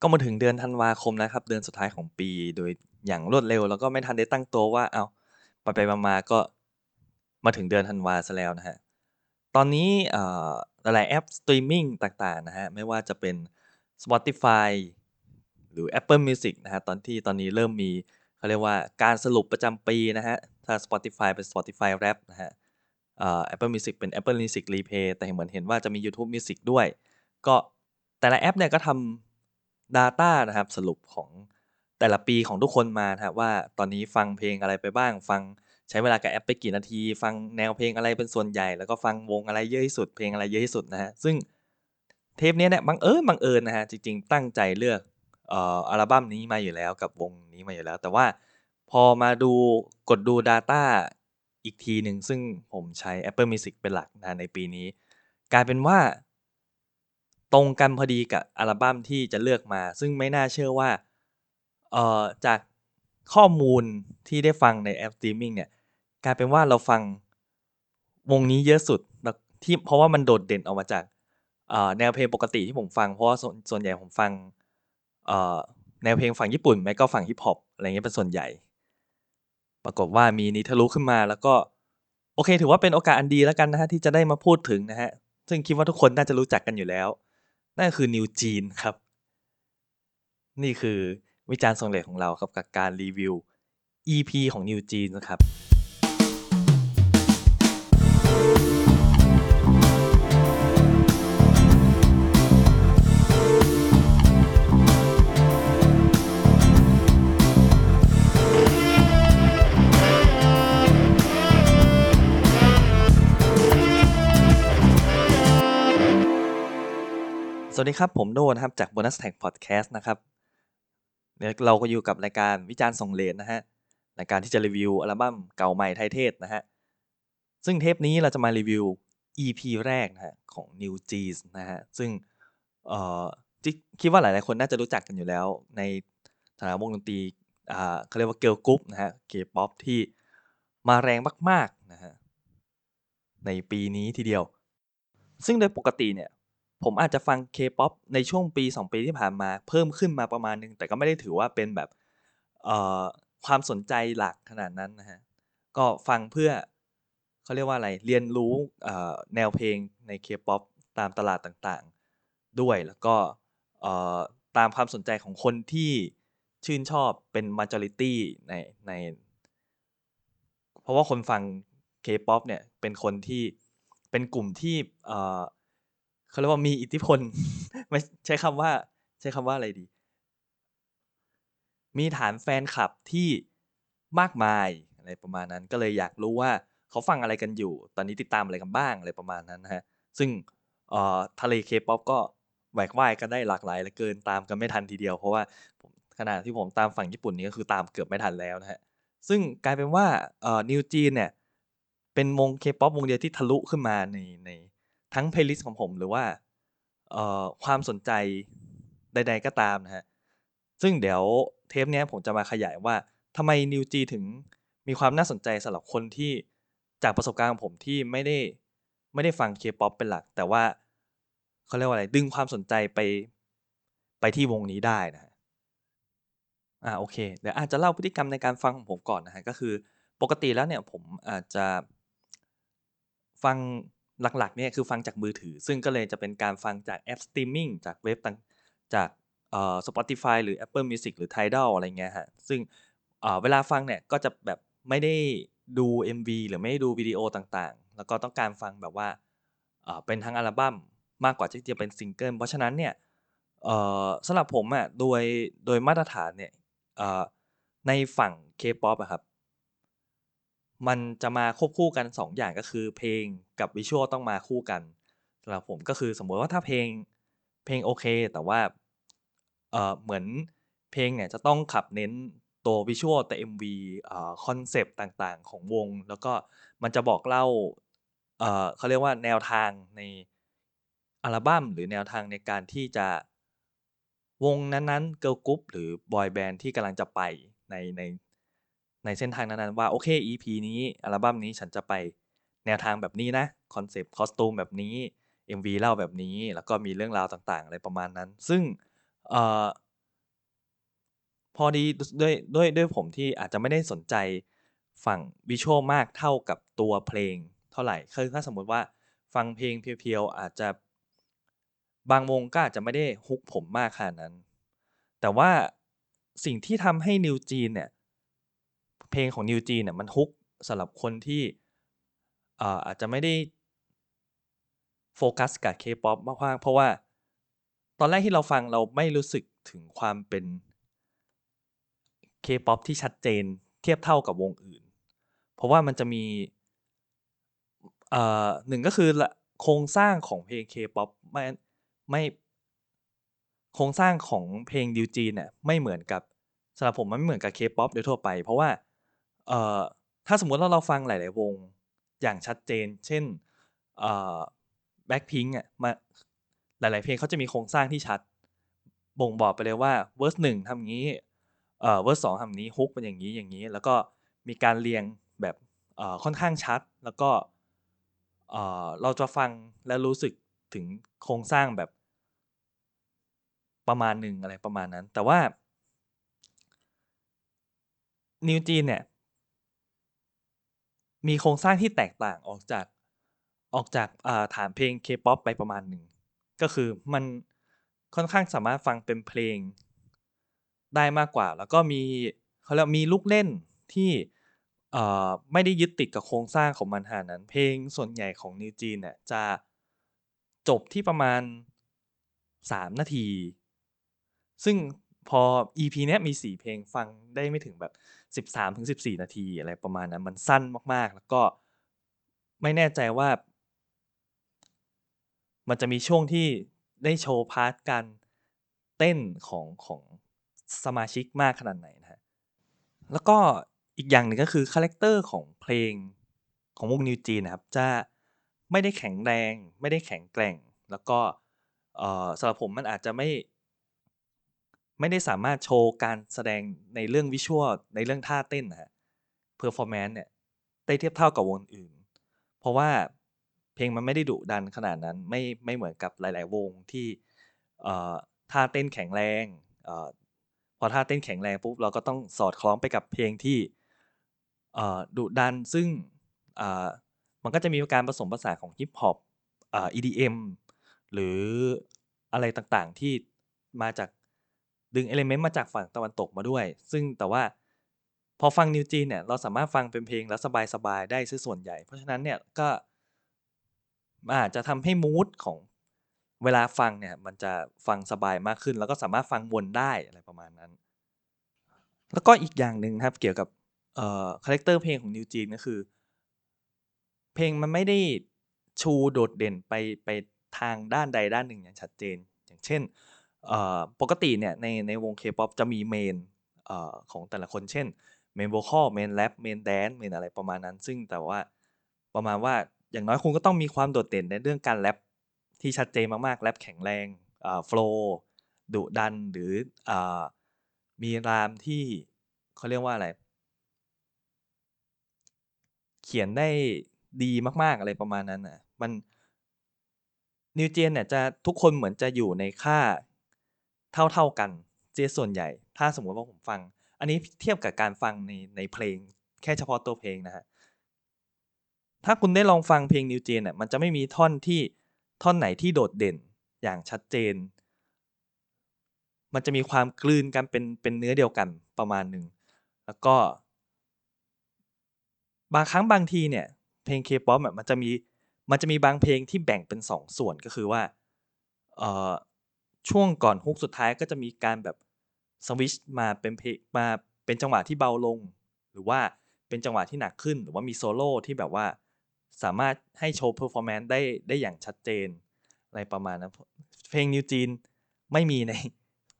ก็มาถึงเดือนธันวาคมแล้วครับ เดือนสุดท้ายของปี โดยอย่างรวดเร็ว แล้วก็ไม่ทันได้ตั้งตัวว่า เอ้าวไปมาๆก็มาถึงเดือนธันวาเสียแล้วนะครับตอนนี้หลายๆแอปสตรีมมิ่งต่างๆนะครับไม่ว่าจะเป็น Spotify หรือ Apple Music นะครับตอนที่ตอนนี้เริ่มมีเขาเรียกว่าการสรุปประจำปีนะครับถ้า Spotify เป็น Spotify Wrapped นะครับเอ่อ Apple Music เป็น Apple Music Replay แต่เหมือนเห็นว่าจะมี YouTube Music ด้วย ก็แต่ละแอปเนี่ยก็ทำ data นะครับสรุปของแต่ละปีของทุกคนมานะครับว่าตอนนี้ฟังเพลงอะไรไปบ้าง ฟังใช้เวลากับแอปไปกี่นาที ฟังแนวเพลงอะไรเป็นส่วนใหญ่ แล้วก็ฟังวงอะไรเยอะที่สุดเพลงอะไรเยอะที่สุดนะครับซึ่งเทปนี้เนี่ยบังเอิญบังเอิญนะครับจริงๆ ตั้งใจเลือกเอ่ออัลบั้มนี้มาอยู่แล้วกับวงนี้มาอยู่แล้ว แต่ว่าพอมาดูกดดู data อีกทีหนึ่งซึ่งผมใช้ Apple Music เป็นหลักนะในปีนี้ กลายเป็นว่า ตรงกันพอดีกับอัลบั้มที่จะเลือกมา ซึ่งไม่น่าเชื่อว่าเอ่อจากข้อมูลที่ได้ฟังในแอปสตรีมมิ่งเนี่ยกลายเป็นว่าเราฟังวงนี้เยอะสุดที่เพราะว่ามันโดดเด่นออกมาจากอ่าแนวเพลงปกติที่ผมฟังเพราะว่าส่วนวนใหญ่ผมฟังเอ่อแนวเพลงฝั่งญี่ปุ่นไม่ก็ฝั่งฮิปฮอปอะไรเงี้ยเป็นส่วนใหญ่ ปรากฏว่ามีนี้ทะลุขึ้นมาแล้วก็โอเค ถือว่าเป็นโอกาสอันดีแล้วกันนะครับที่จะได้มาพูดถึงนะครับซึ่งคิดว่าทุกคนน่าจะรู้จักกันอยู่แล้ว นั่นคือนิวจีนครับ นี่คือวิจารณ์ทรงเรตของเราครับกับการรีวิว EP ของนิวจีนนะครับ สวัสดีครับ ผมโดนะครับ จาก Bonus Tag Podcast นะครับเราก็อยู่กับรายการวิจารณ์ส่งเรตนะครับรายการที่จะรีวิวอัลบั้มเก่าใหม่ไทยเทศนะครับซึ่งเทปนี้เราจะมารีวิว EP แรกนะครับของ NewJeans นะครับซึ่งเอ่อคิดว่าหลาย ๆ คนน่าจะรู้จักกันอยู่แล้ว ในฐานะวงดนตรีอ่าเขาเรียกว่า Girl Group นะครับ K-pop ที่มาแรงมาก ๆ นะครับในปีนี้ทีเดียว ซึ่งโดยปกติเนี่ย ผมอาจจะฟัง K-pop ในช่วงปี 2 ปีที่ผ่านมาเพิ่มขึ้นมาประมาณหนึ่งแต่ก็ไม่ได้ถือว่าเป็นแบบความสนใจหลักขนาดนั้นนะครับก็ฟังเพื่อเขาเรียกว่าอะไร เรียนรู้แนวเพลงใน K-pop ตามตลาดต่างๆ ด้วยแล้วก็ตามความสนใจของคนที่ชื่นชอบเป็น majority ในใน เพราะว่าคนฟัง K-pop เนี่ยเป็นคนที่เป็นกลุ่มที่ เขาเรียกว่ามีอิทธิพลไม่ใช้คำว่า ใช้คำว่าอะไรดี มีฐานแฟนคลับที่มากมายอะไรประมาณนั้น ก็เลยอยากรู้ว่าเขาฟังอะไรกันอยู่ ตอนนี้ติดตามอะไรกันบ้างอะไรประมาณนั้นนะครับซึ่งเอ่อทะเล K-pop ก็แหวกว่ายกันได้หลากหลายเหลือเกินตามกันไม่ทันทีเดียว เพราะว่าขณะที่ผมตามฝั่งญี่ปุ่นนี่ก็คือตามเกือบไม่ทันแล้วนะครับซึ่งกลายเป็นว่าเอ่อ NewJeans เนี่ยเป็นวง K-pop วงเดียวที่ทะลุขึ้นมาในใน ทั้ง playlist ของผมหรือว่าความสนใจใด ๆก็ตามนะครับซึ่งเดี๋ยวเทปนี้ผมจะมาขยายว่าทำไม NewJeans ถึงมีความน่าสนใจสำหรับคนที่จากประสบการณ์ของผมที่ไม่ได้ไม่ได้ฟัง K-pop เป็นหลัก แต่ว่าเขาเรียกว่าอะไร ดึงความสนใจไปไปที่วงนี้ได้นะครับอาโอเค เดี๋ยวอาจจะเล่าพฤติกรรมในการฟังของผมก่อนนะครับก็คือปกติแล้วเนี่ยผมอาจจะฟัง หลักๆเนี่ยคือฟังจากมือถือ ซึ่งก็เลยจะเป็นการฟังจากแอปสตรีมมิ่งจากเว็บต่างจากเอ่อ Spotify หรือ Apple Music หรือ Tidal อะไรเงี้ยครับซึ่งอ่าเวลาฟังเนี่ยก็จะแบบไม่ได้ดู MV หรือไม่ได้ดูวิดีโอต่างๆ แล้วก็ต้องการฟังแบบว่าอ่าเป็นทั้งอัลบั้มมากกว่าที่จะเป็นซิงเกิลเพราะฉะนั้นเนี่ยเอ่อสำหรับผมอะโดยโดยมาตรฐานเนี่ยเอ่อในฝั่ง K-pop อะครับ มันจะมาควบคู่กัน 2 อย่างก็คือเพลงกับ Visual ต้องมาคู่กันสำหรับผมก็คือสมมติว่าถ้าเพลงเพลงโอเค แต่ว่าเออเหมือนเพลงเนี่ยจะต้องขับเน้นตัว Visual แต่ MV อ่าคอนเซปต์ต่างๆ ของวง แล้วก็มันจะบอกเล่าเออเขาเรียกว่าแนวทางในอัลบั้มหรือแนวทางในการที่จะวงนั้นๆ Girl Group หรือบอยแบนด์ที่กำลังจะไปในใน ในเส้นทางนั้นๆว่าโอเค EP นี้อัลบั้มนี้ฉันจะไปแนวทางแบบนี้นะคอนเซปต์ Costume แบบนี้ MV เล่าแบบนี้ แล้วก็มีเรื่องราวต่างๆ อะไรประมาณนั้น ซึ่งออพอดีด้วยด้วยด้วยผมที่อาจจะไม่ได้สนใจฝั่ง visual มากเท่ากับตัวเพลงเท่าไหร่คือถ้าสมมติว่าฟังเพลงเพียวๆอาจจะบางวงก็อาจจะไม่ได้ hook ผมมากขนาดนั้น แต่ว่าสิ่งที่ทำให้ NewJeans เนี่ย เพลงของ NewJeans เนี่ยมัน hook สำหรับคนที่อาอาจจะไม่ได้โฟกัสกับเคป๊อปมากๆเพราะว่า ตอนแรกที่เราฟังเราไม่รู้สึกถึงความเป็นเคป๊อปที่ชัดเจนเทียบเท่ากับวงอื่น เพราะว่ามันจะมีหนึ่งก็คือโครงสร้างของเพลงเคป๊อปไม่ไม่โครงสร้างของเพลงดิวจีนเนี่ยไม่เหมือนกับสำหรับผมมันไม่เหมือนกับเคป๊อปโดยทั่วไป เพราะว่า เอ่อถ้าสมมติว่าเราฟังหลาย ๆ วงอย่างชัดเจน เช่นเอ่อแบ็คพิงค์อะมาหลาย ๆ เพลงเขาจะมีโครงสร้างที่ชัด บ่งบอกไปเลยว่า verse หนึ่งทำงี้เอ่อ verse สองทำนี้ hook เป็นอย่างนี้อย่างนี้ แล้วก็มีการเรียงแบบเอ่อค่อนข้างชัด แล้วก็เอ่อเราจะฟังแล้วรู้สึกถึงโครงสร้างแบบประมาณหนึ่งอะไรประมาณนั้น แต่ว่า NewJeans เนี่ย มีโครงสร้างที่แตกต่างออกจากออกจากฐานเพลงเคป๊อปไปประมาณหนึ่ง ก็คือมันค่อนข้างสามารถฟังเป็นเพลงได้มากกว่า แล้วก็มีเขาเรียกมีลูกเล่นที่ไม่ได้ยึดติดกับโครงสร้างของมันขนาดนั้น เพลงส่วนใหญ่ของ NewJeans เนี่ยจะจบที่ประมาณ 3 นาที ซึ่ง พอ EP เนี้ยมี 4 เพลงฟังได้ไม่ถึงแบบ 13-14 นาทีอะไรประมาณนั้นมันสั้นมาก ๆ แล้วก็ไม่แน่ใจว่า มันจะมีช่วงที่ได้โชว์ part การเต้นของของสมาชิกมากขนาดไหนนะฮะแล้วก็อีกอย่างหนึ่งก็คือ character ของเพลงของวง NewJeans นะครับ จะไม่ได้แข็งแรง ไม่ได้แข็งแกร่ง แล้วก็สำหรับผมมันอาจจะไม่ ไม่ได้สามารถโชว์การแสดงในเรื่อง visual ในเรื่องท่าเต้นนะฮะ performance เนี่ยได้เทียบเท่ากับวงอื่น เพราะว่าเพลงมันไม่ได้ดุดันขนาดนั้นไม่ไม่เหมือนกับหลาย ๆ วงที่ท่าเต้นแข็งแรงอพอท่าเต้นแข็งแรงปุ๊บเราก็ต้องสอดคล้องไปกับเพลงที่ดุดันซึ่งมันก็จะมีการผสมผสานของฮิปฮอป EDM หรืออะไรต่างๆที่มาจาก ดึงเอลิเมนต์มาจากฝั่งตะวันตกมาด้วย ซึ่งแต่ว่าพอฟังนิวจีนเนี่ยเราสามารถฟังเป็นเพลงแล้วสบายๆได้ซะส่วนใหญ่ เพราะฉะนั้นเนี่ยก็อาจจะทำให้มูดของเวลาฟังเนี่ยมันจะฟังสบายมากขึ้น แล้วก็สามารถฟังวนได้อะไรประมาณนั้น แล้วก็อีกอย่างหนึ่งครับเกี่ยวกับcharacter เพลงของ NewJeans ก็คือ เพลงมันไม่ได้ชูโดดเด่นไปไปทางด้านใดด้านหนึ่งอย่างชัดเจน อย่างเช่น ปกติเนี่ยในในวงเคป๊อปจะมี main ของแต่ละคนเช่น main vocal main rap main dance main อะไรประมาณนั้น ซึ่งแต่ว่าประมาณว่าอย่างน้อยคุณก็ต้องมีความโดดเด่นในเรื่องการแรปที่ชัดเจนมากๆแรปแข็งแรง flow ดุดันหรืออมีรามที่เขาเรียกว่าอะไร เขียนได้ดีมากๆอะไรประมาณนั้นนะมันนิวเจนเนี่ยจะทุกคนเหมือนจะอยู่ในค่า เท่าเท่ากันเจส่วนใหญ่ ถ้าสมมติว่าผมฟัง อันนี้เทียบกับการฟังในในเพลง แค่เฉพาะตัวเพลงนะฮะถ้าคุณได้ลองฟังเพลงนิวเจนเนี่ยมันจะไม่มีท่อนที่ท่อนไหนที่โดดเด่นอย่างชัดเจน มันจะมีความกลืนกันเป็นเป็นเนื้อเดียวกันประมาณหนึ่งแล้วก็ บางครั้งบางทีเนี่ย เพลงเคป๊อปมันจะมีมันจะมีบางเพลงที่แบ่งเป็นสองส่วนก็คือว่าเอ่อ ช่วงก่อน hook สุดท้ายก็จะมีการแบบสวิชมาเป็นเพลงมาเป็นจังหวะที่เบาลง หรือว่าเป็นจังหวะที่หนักขึ้น หรือว่ามีโซโล่ที่แบบว่าสามารถให้โชว์ performance ได้ได้อย่างชัดเจนอะไรประมาณนั้นเพลง NewJeans ไม่มีใน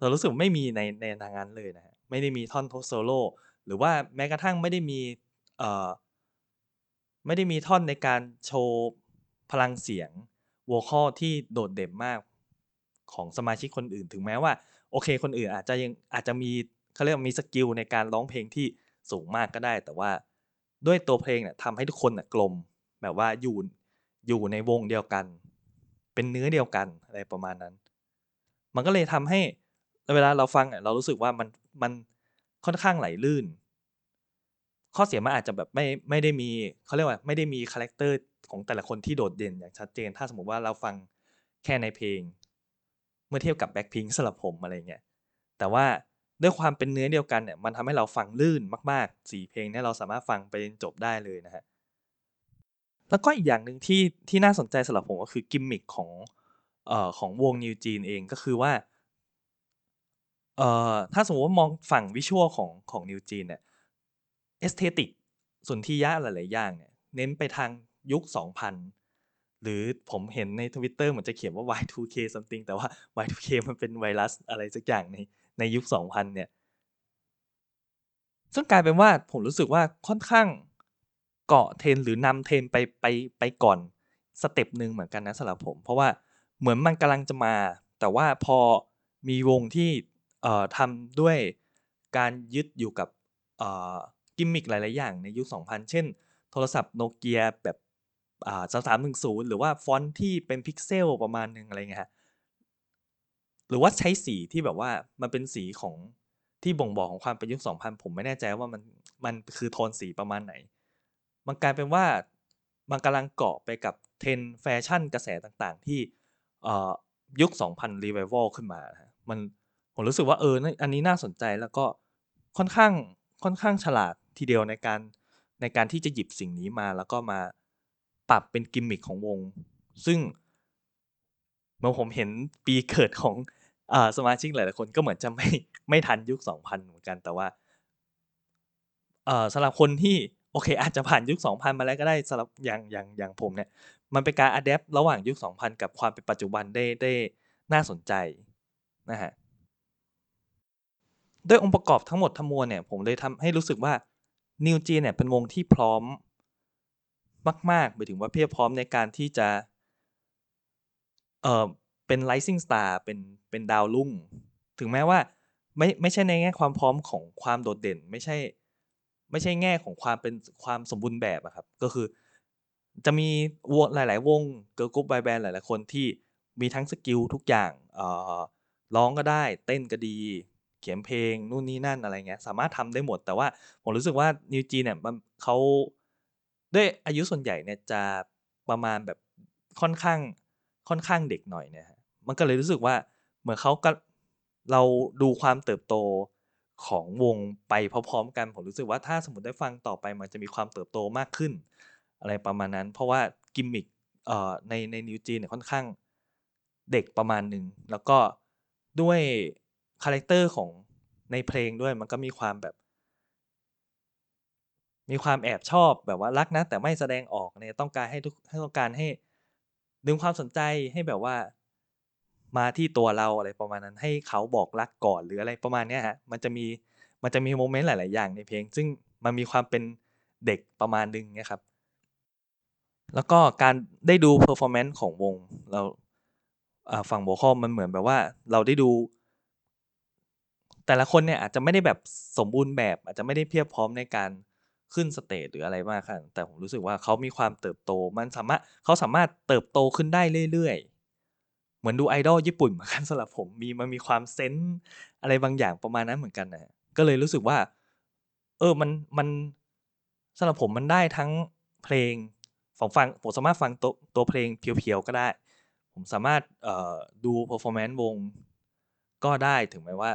เรารู้สึกไม่มีในในทางนั้นเลยนะฮะไม่ได้มีท่อนโซโล่หรือว่าแม้กระทั่งไม่ได้มีเอ่อไม่ได้มีท่อนในการโชว์พลังเสียง vocal ที่โดดเด่นมาก ของสมาชิกคนอื่น ถึงแม้ว่าโอเคคนอื่นอาจจะยังอาจจะมีเขาเรียกมี skill ในการร้องเพลงที่สูงมากก็ได้ แต่ว่าด้วยตัวเพลงเนี่ยทำให้ทุกคนเนี่ยกลมแบบว่าอยู่อยู่ในวงเดียวกัน เป็นเนื้อเดียวกันอะไรประมาณนั้น มันก็เลยทำให้เวลาเราฟังเรารู้สึกว่ามันมันค่อนข้างไหลลื่น ข้อเสียมันอาจจะแบบไม่ไม่ได้มีเขาเรียกว่าไม่ได้มี character ของแต่ละคนที่โดดเด่นอย่างชัดเจน ถ้าสมมติว่าเราฟังแค่ในเพลง เมื่อเทียบกับแบ็คพิงสำหรับผมอะไรเงี้ยแต่ว่าด้วยความเป็นเนื้อเดียวกันเนี่ยมันทำให้เราฟังลื่นมากๆสี่เพลงเนี่ยเราสามารถฟังไปจนจบได้เลยนะฮะแล้วก็อีกอย่างหนึ่งที่ที่น่าสนใจสำหรับผมก็คือกิมมิคของเอ่อของวงนิวจีนเองก็คือว่าเอ่อถ้าสมมติว่ามองฝั่งวิชวลของของนิวจีนเนี่ยเอสเทติกส่วนที่ยะหลาย ๆ อย่างเนี่ยเน้นไปทางยุค 2000 หรือผมเห็นใน Twitter เหมือนจะเขียนว่า Y2K something แต่ว่า Y2K มันเป็นไวรัสอะไรสักอย่างในในยุค 2000 เนี่ย ซึ่งกลายเป็นว่าผมรู้สึกว่าค่อนข้างเกาะเทรนหรือนำเทรนไปไปไปก่อน step หนึ่งเหมือนกันนะสำหรับผม เพราะว่าเหมือนมันกำลังจะมา แต่ว่าพอมีวงที่เอ่อทำด้วยการยึดอยู่กับเอ่อกิมมิคหลาย ๆ อย่างในยุค 2000 เช่น โทรศัพท์โนเกียแบบ อ่า3310หรือว่าฟอนต์ที่เป็นพิกเซลประมาณหนึ่งอะไรเงี้ยฮะหรือว่าใช้สีที่แบบว่ามันเป็นสีของที่บ่งบอกของความเป็นยุค2000ผมไม่แน่ใจว่ามันมันคือโทนสีประมาณไหน มันกลายเป็นว่ามันกำลังเกาะไปกับเทรนแฟชั่นกระแสต่างๆ ที่อ่อยุค 2000 revival ขึ้นมาฮะมันผมรู้สึกว่าเอออันนี้น่าสนใจแล้วก็ค่อนข้างค่อนข้างฉลาดทีเดียวในการในการที่จะหยิบสิ่งนี้มาแล้วก็มา ปรับเป็นกิมมิคของวง ซึ่งเมื่อผมเห็นปีเกิดของอสมาชิกหลายๆคนก็เหมือนจะไม่ไม่ทันยุค 2000 เหมือนกันแต่ว่าสำหรับคนที่โอเค อาจจะผ่านยุค 2000 มาแล้วก็ได้สำหรับอย่างอย่างอย่างผมเนี่ย มันเป็นการอัดแอประหว่างยุค 2000 กับความเป็นปัจจุบันได้ได้น่าสนใจนะฮะด้วยองค์ประกอบทั้งหมดทั้งมวลเนี่ย ผมเลยทำให้รู้สึกว่า New Jeans เนี่ยเป็นวงที่พร้อม มากๆหมายถึงว่าเพียบพร้อมในการที่จะเอ่อเป็น rising star เป็นเป็นดาวรุ่ง ถึงแม้ว่าไม่ไม่ใช่ในแง่ความพร้อมของความโดดเด่น ไม่ใช่ ไม่ใช่แง่ของความเป็นความสมบูรณ์แบบอะครับ ก็คือจะมีวงหลาย ๆ วงเกิร์ลกรุ๊ปบอยแบนด์หลาย ๆ คนที่มีทั้งสกิลทุกอย่างเอ่อร้องก็ได้ เต้นก็ดี เขียนเพลงนู่นนี่นั่นอะไรเงี้ยสามารถทำได้หมด แต่ว่าผมรู้สึกว่านิวจีเนี่ยมันเขา ด้วยอายุส่วนใหญ่เนี่ยจะประมาณแบบค่อนข้างค่อนข้างเด็กหน่อยเนี่ยฮะมันก็เลยรู้สึกว่าเหมือนเขาก็เราดูความเติบโตของวงไปพร้อมๆกันผมรู้สึกว่าถ้าสมมติได้ฟังต่อไปมันจะมีความเติบโตมากขึ้น อะไรประมาณนั้น เพราะว่ากิมมิคเอ่อในใน New Jeans เนี่ยค่อนข้างเด็กประมาณหนึ่งแล้วก็ด้วยคาแรคเตอร์ของในเพลงด้วยมันก็มีความแบบ มีความแอบชอบแบบว่ารักนะ แต่ไม่แสดงออกเนี่ยต้องการให้ทุกให้ต้องการให้ดึงความสนใจให้แบบว่า มาที่ตัวเราอะไรประมาณนั้น ให้เขาบอกรักก่อนหรืออะไรประมาณนี้ฮะมันจะมีมันจะมีโมเมนต์หลาย ๆ อย่างในเพลง ซึ่งมันมีความเป็นเด็กประมาณนึงเนี่ยครับ แล้วก็การได้ดู performance ของวงเราฝั่ง vocal มันเหมือนแบบว่าเราได้ดู แต่ละคนเนี่ยอาจจะไม่ได้แบบสมบูรณ์แบบ อาจจะไม่ได้เพียบพร้อมในการ ขึ้น stage หรืออะไรมากค่ะแต่ผมรู้สึกว่าเขามีความเติบโตมันสามารถเขาสามารถเติบโตขึ้นได้เรื่อยๆ เหมือนดูไอดอลญี่ปุ่นเหมือนกันสำหรับผมมีมันมีความ senseอะไรบางอย่างประมาณนั้นเหมือนกันนะก็เลยรู้สึกว่า เออมันมันสำหรับผมมันได้ทั้งเพลงผมฟังผมสามารถฟังตัวตัวเพลง pure ๆก็ได้ ผมสามารถเอ่อดู performance วงก็ได้ถึงแม้ว่า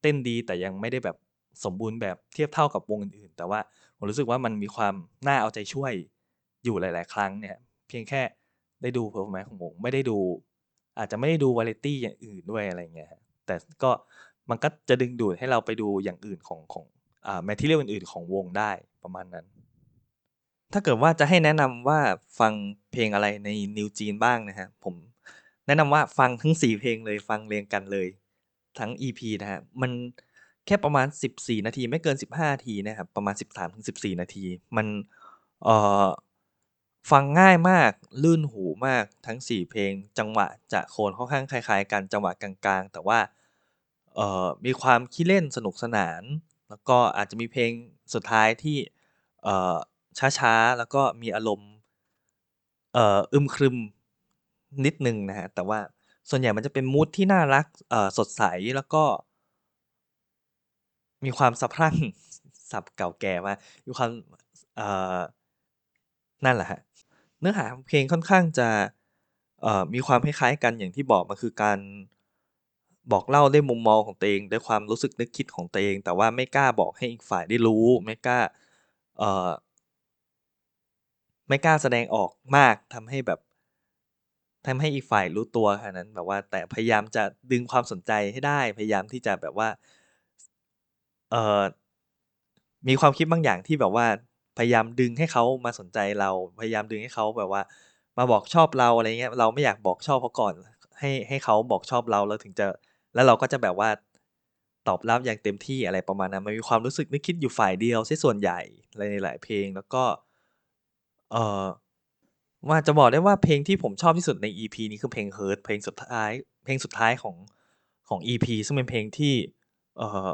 เต้นดีแต่ยังไม่ได้แบบสมบูรณ์แบบเทียบเท่ากับวงอื่นๆ แต่ว่า ผมรู้สึกว่ามันมีความน่าเอาใจช่วยอยู่หลาย ๆ ครั้งเนี่ย เพียงแค่ได้ดู performance ของวงไม่ได้ดู อาจจะไม่ได้ดูวาไรตี้อย่างอื่นด้วยอะไรเงี้ยแต่ก็มันก็จะดึงดูดให้เราไปดูอย่างอื่นของของอ่า material อื่นๆของวงได้ประมาณนั้น ถ้าเกิดว่าจะให้แนะนำว่าฟังเพลงอะไรใน New Jeans บ้างนะฮะผมแนะนำว่าฟังทั้ง 4 เพลงเลยฟังเรียงกันเลย ทั้ง EP นะฮะมัน แค่ประมาณ 14 นาที ไม่เกิน 15 นาทีนะครับ ประมาณ 13-14 นาที มันเอ่อฟังง่ายมากลื่นหูมากทั้ง 4 เพลง จังหวะจะโคนค่อนข้างคล้าย ๆ กันจังหวะกลางๆ แต่ว่าเอ่อมีความขี้เล่นสนุกสนาน แล้วก็อาจจะมีเพลงสุดท้ายที่เอ่อช้าๆ แล้วก็มีอารมณ์เอ่ออึมครึมนิดนึงนะฮะแต่ว่าส่วนใหญ่มันจะเป็นมูดที่น่ารักเอ่อสดใสแล้วก็ มีความสะพรั่งสับเก่าแก่มามีความเออนั่นแหละฮะเนื้อหาเพลงค่อนข้างจะเอ่อมีความคล้ายๆกันอย่างที่บอกมันคือการบอกเล่าด้วยมุมมองของตัวเองด้วยความรู้สึกนึกคิดของตัวเอง แต่ว่าไม่กล้าบอกให้อีกฝ่ายได้รู้ ไม่กล้าเอ่อไม่กล้าแสดงออกมากทำให้แบบทำให้อีกฝ่ายรู้ตัวขนาดนั้นแบบว่าแต่พยายามจะดึงความสนใจให้ได้ พยายามที่จะแบบว่า เอ่อมีความคิดบางอย่างที่แบบว่าพยายามดึงให้เขามาสนใจเรา พยายามดึงให้เขาแบบว่า มาบอกชอบเราอะไรเงี้ยเราไม่อยากบอกชอบเขาก่อน ให้ให้เขาบอกชอบเราแล้วถึงจะแล้วเราก็จะแบบว่าตอบรับอย่างเต็มที่อะไรประมาณนั้นมันมีความรู้สึกนึกคิดอยู่ฝ่ายเดียวซะส่วนใหญ่ในหลายเพลงแล้วก็เอ่อว่าจะบอกได้ว่าเพลงที่ผมชอบที่สุดใน EP นี้คือเพลง Hurt เพลงสุดท้าย เพลงสุดท้ายของของ EP ซึ่งเป็นเพลงที่เอ่อ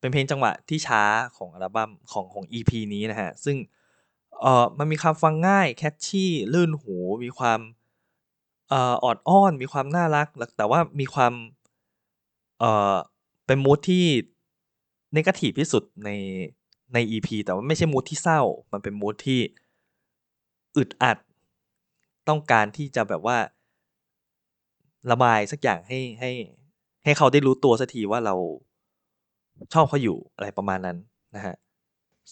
เป็นเพลงจังหวะที่ช้าของอัลบั้มของของ EP นี้นะฮะ ซึ่งเอ่อมันมีความฟังง่ายแคชชี่ลื่นหูมีความเอ่อออดอ้อน มีความน่ารัก แต่ว่ามีความเอ่อเป็นมูทที่นกาทีฟที่สุดในใน EP แต่ว่าไม่ใช่มูทที่เศร้า มันเป็นมูทที่อึดอัด ต้องการที่จะแบบว่าระบายสักอย่างให้ให้ให้เขาได้รู้ตัวสักทีว่าเรา ชอบเขาอยู่อะไรประมาณนั้นนะฮะ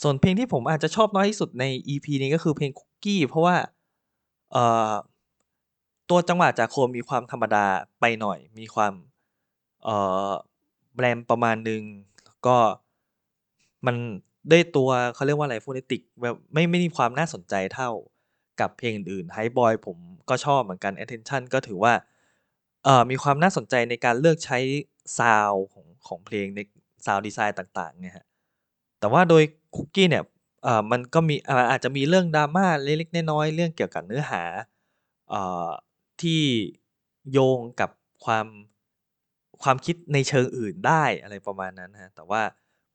ส่วนเพลงที่ผมอาจจะชอบน้อยที่สุดใน EP นี้ก็คือเพลงคุกกี้เพราะว่าเอ่อตัวจังหวะจากโคมมีความธรรมดาไปหน่อย มีความเอ่อแบรมประมาณหนึ่งก็มันได้ตัวเขาเรียกว่าอะไรฟเนติกแบบไม่ไม่มีความน่าสนใจเท่ากับเพลงอื่นไฮบอยผมก็ชอบเหมือนกัน attention ก็ถือว่าเอ่อมีความน่าสนใจในการเลือกใช้ซาวของของเพลงใน ซาวดีไซน์ต่างๆเนี่ยฮะแต่ว่าโดยคุกกี้เนี่ยเอ่อมันก็มีอาจจะมีเรื่องดราม่าเล็กๆน้อยๆเรื่องเกี่ยวกับเนื้อหาเอ่อที่โยงกับความความคิดในเชิงอื่นได้อะไรประมาณนั้นฮะแต่ว่า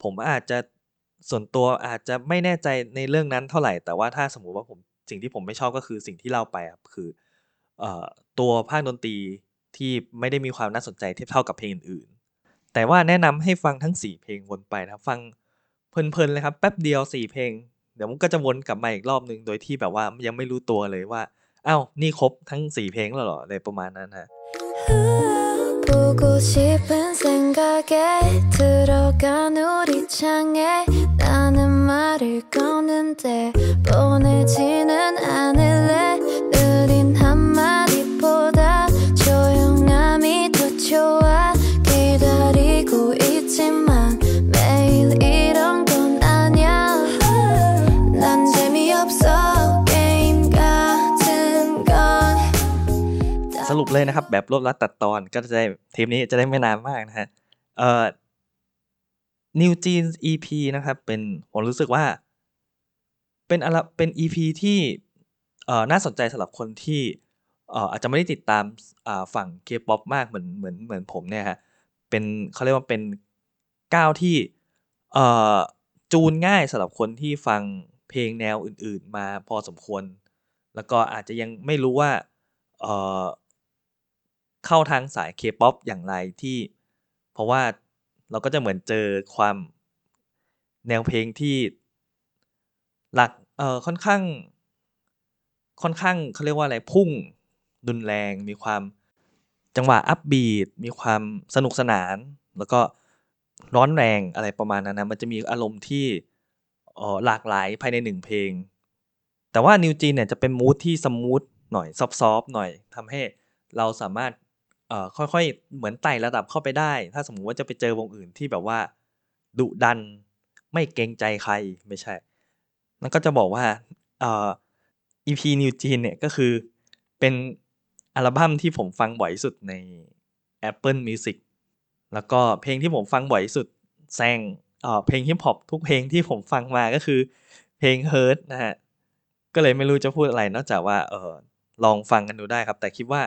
ผมอาจจะส่วนตัวอาจจะไม่แน่ใจในเรื่องนั้นเท่าไหร่ แต่ว่าถ้าสมมุติว่าผมสิ่งที่ผมไม่ชอบก็คือสิ่งที่เล่าไปครับคืออตัวภาคดนตรีที่ไม่ได้มีความน่าสนใจเทียบเท่ากับเพลงอื่น แต่ว่าแนะนำให้ฟังทั้ง 4 เพลงวนไปนะฟังเพลินๆเลยครับแป๊บเดียว 4 เพลง เดี๋ยวมันก็จะวนกลับมาอีกรอบนึงโดยที่แบบว่ายังไม่รู้ตัวเลยว่าอ้าวนี่ครบทั้ง 4 เพลงแล้วเหรออะไรประมาณนั้นฮะ 보고 싶은 생각에 들어간 우리 창에 나는 말을 거는데 보내지는 않을래 있지만 매일 이런 건 아냐 난 재미없어 게임 같은 건 สรุปเลยนะครับ แบบรวบรัดตัดตอนก็จะได้เทปนี้จะได้ไม่นานมากนะฮะเอ่อ New Jeans EP นะครับ เป็นผมรู้สึกว่า เป็นอะไรเป็น EP ที่เอ่อน่าสนใจสำหรับคนที่เอ่ออาจจะไม่ได้ติดตามอ่าฝั่ง K-pop มากเหมือนเหมือนเหมือนผมเนี่ยฮะเป็นเขาเรียกว่าเป็น ก้าวที่เอ่อจูนง่ายสำหรับคนที่ฟังเพลงแนวอื่น ๆ มาพอสมควร แล้วก็อาจจะยังไม่รู้ว่าเอ่อเข้าทางสาย K-pop อปอย่างไรที่ เพราะว่าเราก็จะเหมือนเจอความแนวเพลงที่หลักเอ่อค่อนข้าง ค่อนข้างเขาเรียกว่าอะไรพุ่งรุนแรง มีความจังหวะอัพบีทมีความสนุกสนาน แล้วก็ ร้อนแรงอะไรประมาณนั้นนะมันจะมีอารมณ์ที่ออหลากหลายภายในหนึ่งเพลง แต่ว่านิวจีนเนี่ยจะเป็นมูทที่สมูทหน่อยซอฟๆหน่อยทำให้เราสามารถค่อยๆ เหมือนไต่ระดับเข้าไปได้ ถ้าสมมุติว่าจะไปเจอวงอื่นที่แบบว่าดุดันไม่เกรงใจใครไม่ใช่ นั่นก็จะบอกว่าอ EP New Jeans เนี่ยก็คือเป็นอัลบั้มที่ผมฟังบ่อยสุดใน Apple Music แล้วก็เพลงที่ผมฟังบ่อยที่สุดแซงเออเพลงฮิปฮอปทุกเพลงที่ผมฟังมาก็คือเพลงเฮิร์ตนะฮะก็เลยไม่รู้จะพูดอะไรนอกจากว่าเออลองฟังกันดูได้ครับ แต่คิดว่า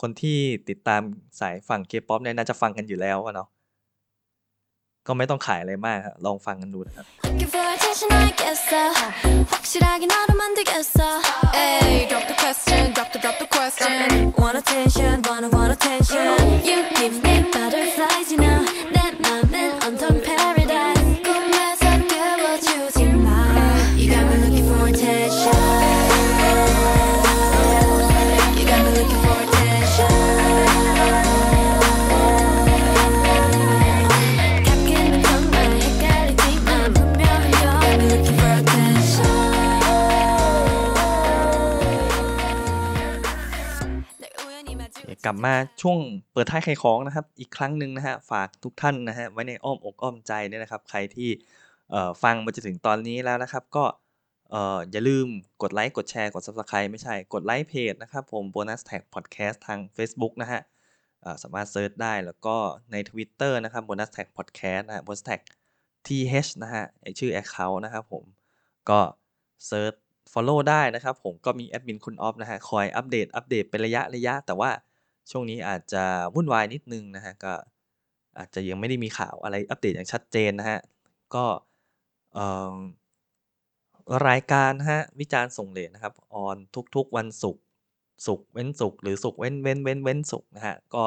คนที่ติดตามสายฝั่ง K-pop เนี่ยน่าจะฟังกันอยู่แล้วเนาะ ก็ไม่ต้องขายอะไรมากครับลองฟังกันดูนะครับ Looking for attention, I guess so. 확실하게 너를 만들겠어. Hey, drop the question, drop the drop the question. Want attention, wanna want attention. You give me butterflies, you know. 내 맘은 온통 มาช่วงเปิดท้ายขายของนะครับ อีกครั้งหนึ่งนะฮะฝากทุกท่านนะฮะไว้ในอ้อมอกอ้อมใจเนี่ยนะครับ ใครที่ฟังมาจนถึงตอนนี้แล้วนะครับ ก็อย่าลืมกดไลค์กดแชร์กด Subscribe ไม่ใช่กดไลค์เพจนะครับผม Bonus Tag Podcast ทาง Facebook นะฮะสามารถ search ได้แล้วก็ใน Twitter นะครับ Bonus Tag Podcast นะฮะ Bonus Tag th นะฮะไอชื่อ Account นะครับผมก็ search follow ได้นะครับผมก็มีแอดมินคุณออฟนะฮะคอยอัปเดตอัปเดตเป็นระยะระยะ แต่ว่า ช่วงนี้อาจจะวุ่นวายนิดนึงนะฮะก็อาจจะยังไม่ได้มีข่าวอะไรอัปเดตอย่างชัดเจนนะฮะก็รายการฮะวิจารณ์ส่งเลทนะครับออนทุกๆวันศุกร์ศุกร์เว้นศุกร์หรือศุกร์เว้นเว้นเว้นเว้นศุกร์นะฮะก็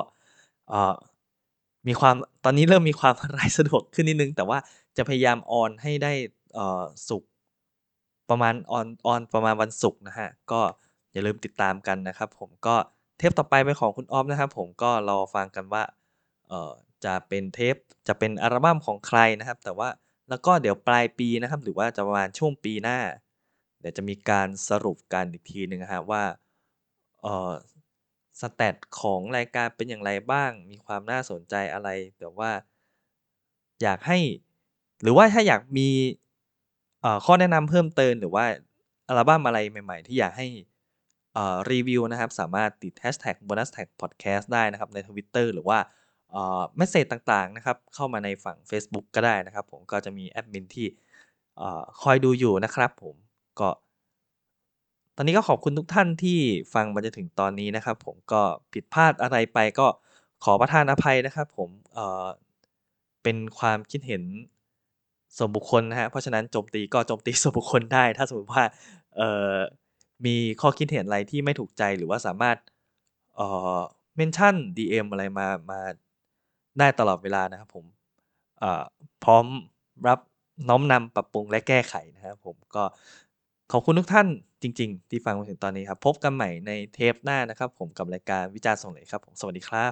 มีความตอนนี้เริ่มมีความรายสะดวกขึ้นนิดนึง แต่ว่าจะพยายามออนให้ได้ศุกร์ประมาณออนออนประมาณวันศุกร์นะฮะก็อย่าลืมติดตามกันนะครับ ผมก็ เทปต่อไปเป็นของคุณออฟนะครับ ผมก็รอฟังกันว่าเอ่อจะเป็นเทปจะเป็นอัลบั้มของใครนะครับ แต่ว่าแล้วก็เดี๋ยวปลายปีนะครับ หรือว่าจะประมาณช่วงปีหน้า เดี๋ยวจะมีการสรุปกันอีกทีหนึ่งนะฮะว่าเอ่อสแตทของรายการเป็นอย่างไรบ้าง มีความน่าสนใจอะไรแต่ว่า อยากให้ หรือว่าถ้าอยากมีเอ่อข้อแนะนำเพิ่มเติมหรือว่าอัลบั้มอะไรใหม่ ๆ ที่อยากให้ รีวิวนะครับ สามารถติด hashtag bonus tag podcast ได้นะครับ ใน Twitter หรือว่า message ต่างๆนะครับ เข้ามาในฝั่ง Facebook ก็ได้นะครับ ผมก็จะมีแอดมินที่คอยดูอยู่นะครับผมก็ ตอนนี้ก็ขอบคุณทุกท่านที่ฟังมาจนถึงตอนนี้นะครับ ผมก็ผิดพลาดอะไรไปก็ขอประทานอภัยนะครับ ผมเเป็นความคิดเห็นส่วนบุคคลนะฮะเพราะฉะนั้นโจมตีก็โจมตีส่วนบุคคลได้ ถ้าสมมติว่าเออ มีข้อคิดเห็นอะไรที่ไม่ถูกใจหรือว่าสามารถเอ่อเมนชั่น DM อะไรมามาได้ตลอดเวลานะครับผมเอ่อพร้อมรับน้อมนำปรับปรุงและแก้ไขนะครับผมก็ขอบคุณทุกท่านจริง ๆ ที่ฟังมาถึงตอนนี้ครับ พบกันใหม่ในเทปหน้านะครับ ผมกับรายการวิจารณ์ส่งเลยครับผมสวัสดีครับ